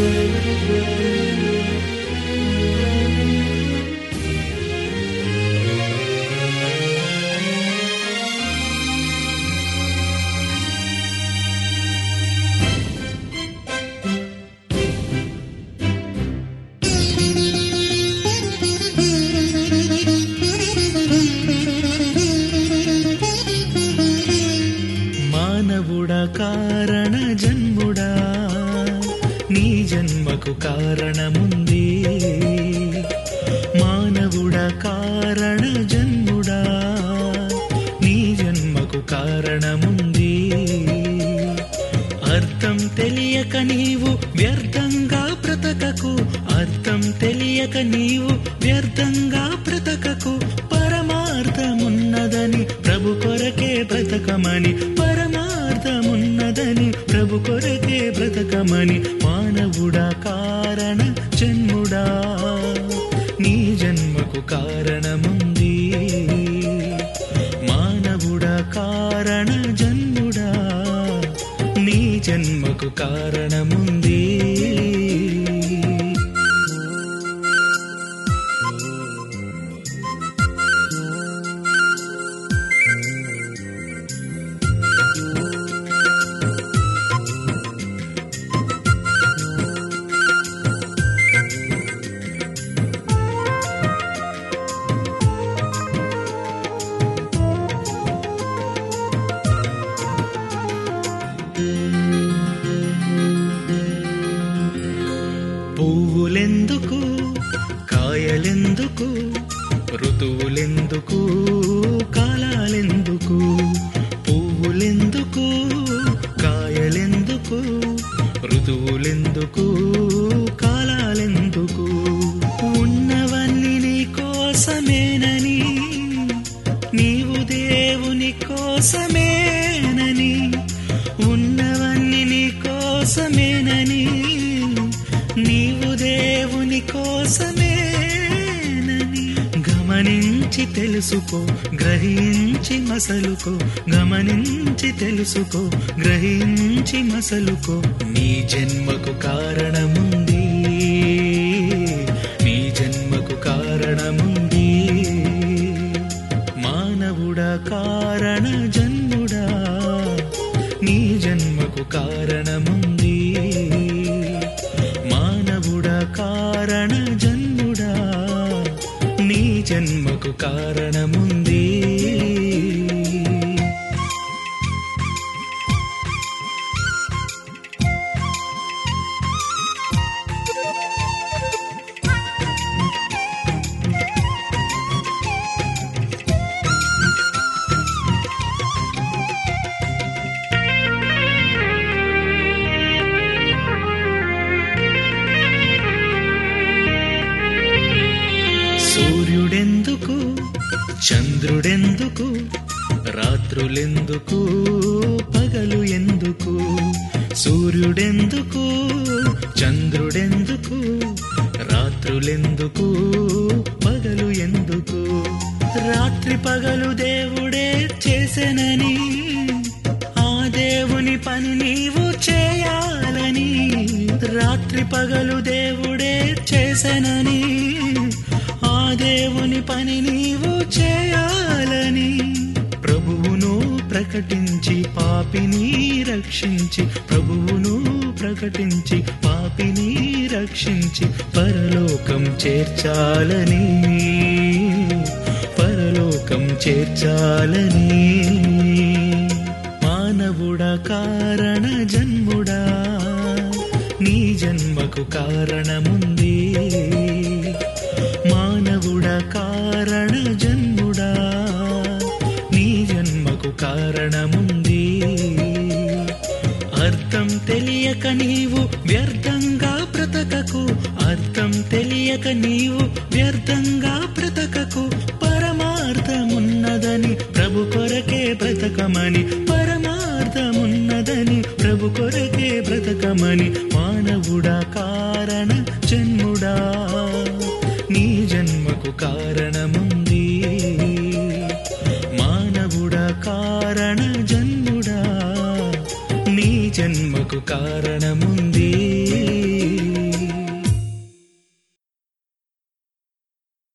మానవుడా జన్మకు కారణముంది. మానవుడా కారణ జన్ముడా నీ జన్మకు కారణముంది. అర్థం తెలియక నీవు వ్యర్థంగా బ్రతకకు అర్థం తెలియక నీవు వ్యర్థంగా బ్రతకకు పరమార్థమున్నదని ప్రభు కొరకే బ్రతకమని పరమార్థమున్నదని ప్రభు కొరకే బ్రతకమని మానవుడా కారణ జన్ముడా. నీ జన్మకు కారణముంది. మానవుడా కారణ జన్ముడా. నీ జన్మకు కారణముంది. పువ్వులెందుకు? కాయలెందుకు? ఋతువులెందుకు? కాలాలెందుకు? పువ్వులెందుకు? కాయలెందుకు? ఋతువులెందుకు? కాలాలెందుకు? ఉన్నవన్నీ నీ కోసమేనని నీవు దేవుని కోసమేనని ఉన్నవన్నీ నీ కోసమేనని నీ దేవుని కోసమేనని గమనించి తెలుసుకో గ్రహించి మసలుకో గమనించి తెలుసుకో గ్రహించి మసలుకో. నీ జన్మకు కారణముంది. నీ జన్మకు కారణముంది. మానవుడా కారణ జన్ముడా. నీ జన్మకు కారణముంది. కారణ జన్ముడా నీ జన్మకు కారణముందే చంద్రుడెందుకు? రాత్రులెందుకు? పగలు ఎందుకు? సూర్యుడెందుకు? చంద్రుడెందుకు? రాత్రులెందుకు? పగలు ఎందుకు? రాత్రి పగలు దేవుడే చేసెనని ఆ దేవుని పని నీవు చేయాలని రాత్రి పగలు దేవుడే చేసెనని ఆ దేవుని పని రక్షించి పాపిని రక్షించి ప్రభువును ప్రకటించి పాపిని రక్షించి పరలోకం చేర్చాలని పరలోకం చేర్చాలని. మానవుడా కారణ జన్ముడా నీ జన్మకు కారణముంది. అర్థం తెలియక నీవు వ్యర్థంగా బ్రతకకు. అర్థం తెలియక నీవు వ్యర్థంగా బ్రతకకు. పరమార్థమున్నదని ప్రభు కొరకే బ్రతకమని. పరమార్థమున్నదని ప్రభు కొరకే బ్రతకమని. మానవుడా కారణ జన్ముడా. కారణముంది.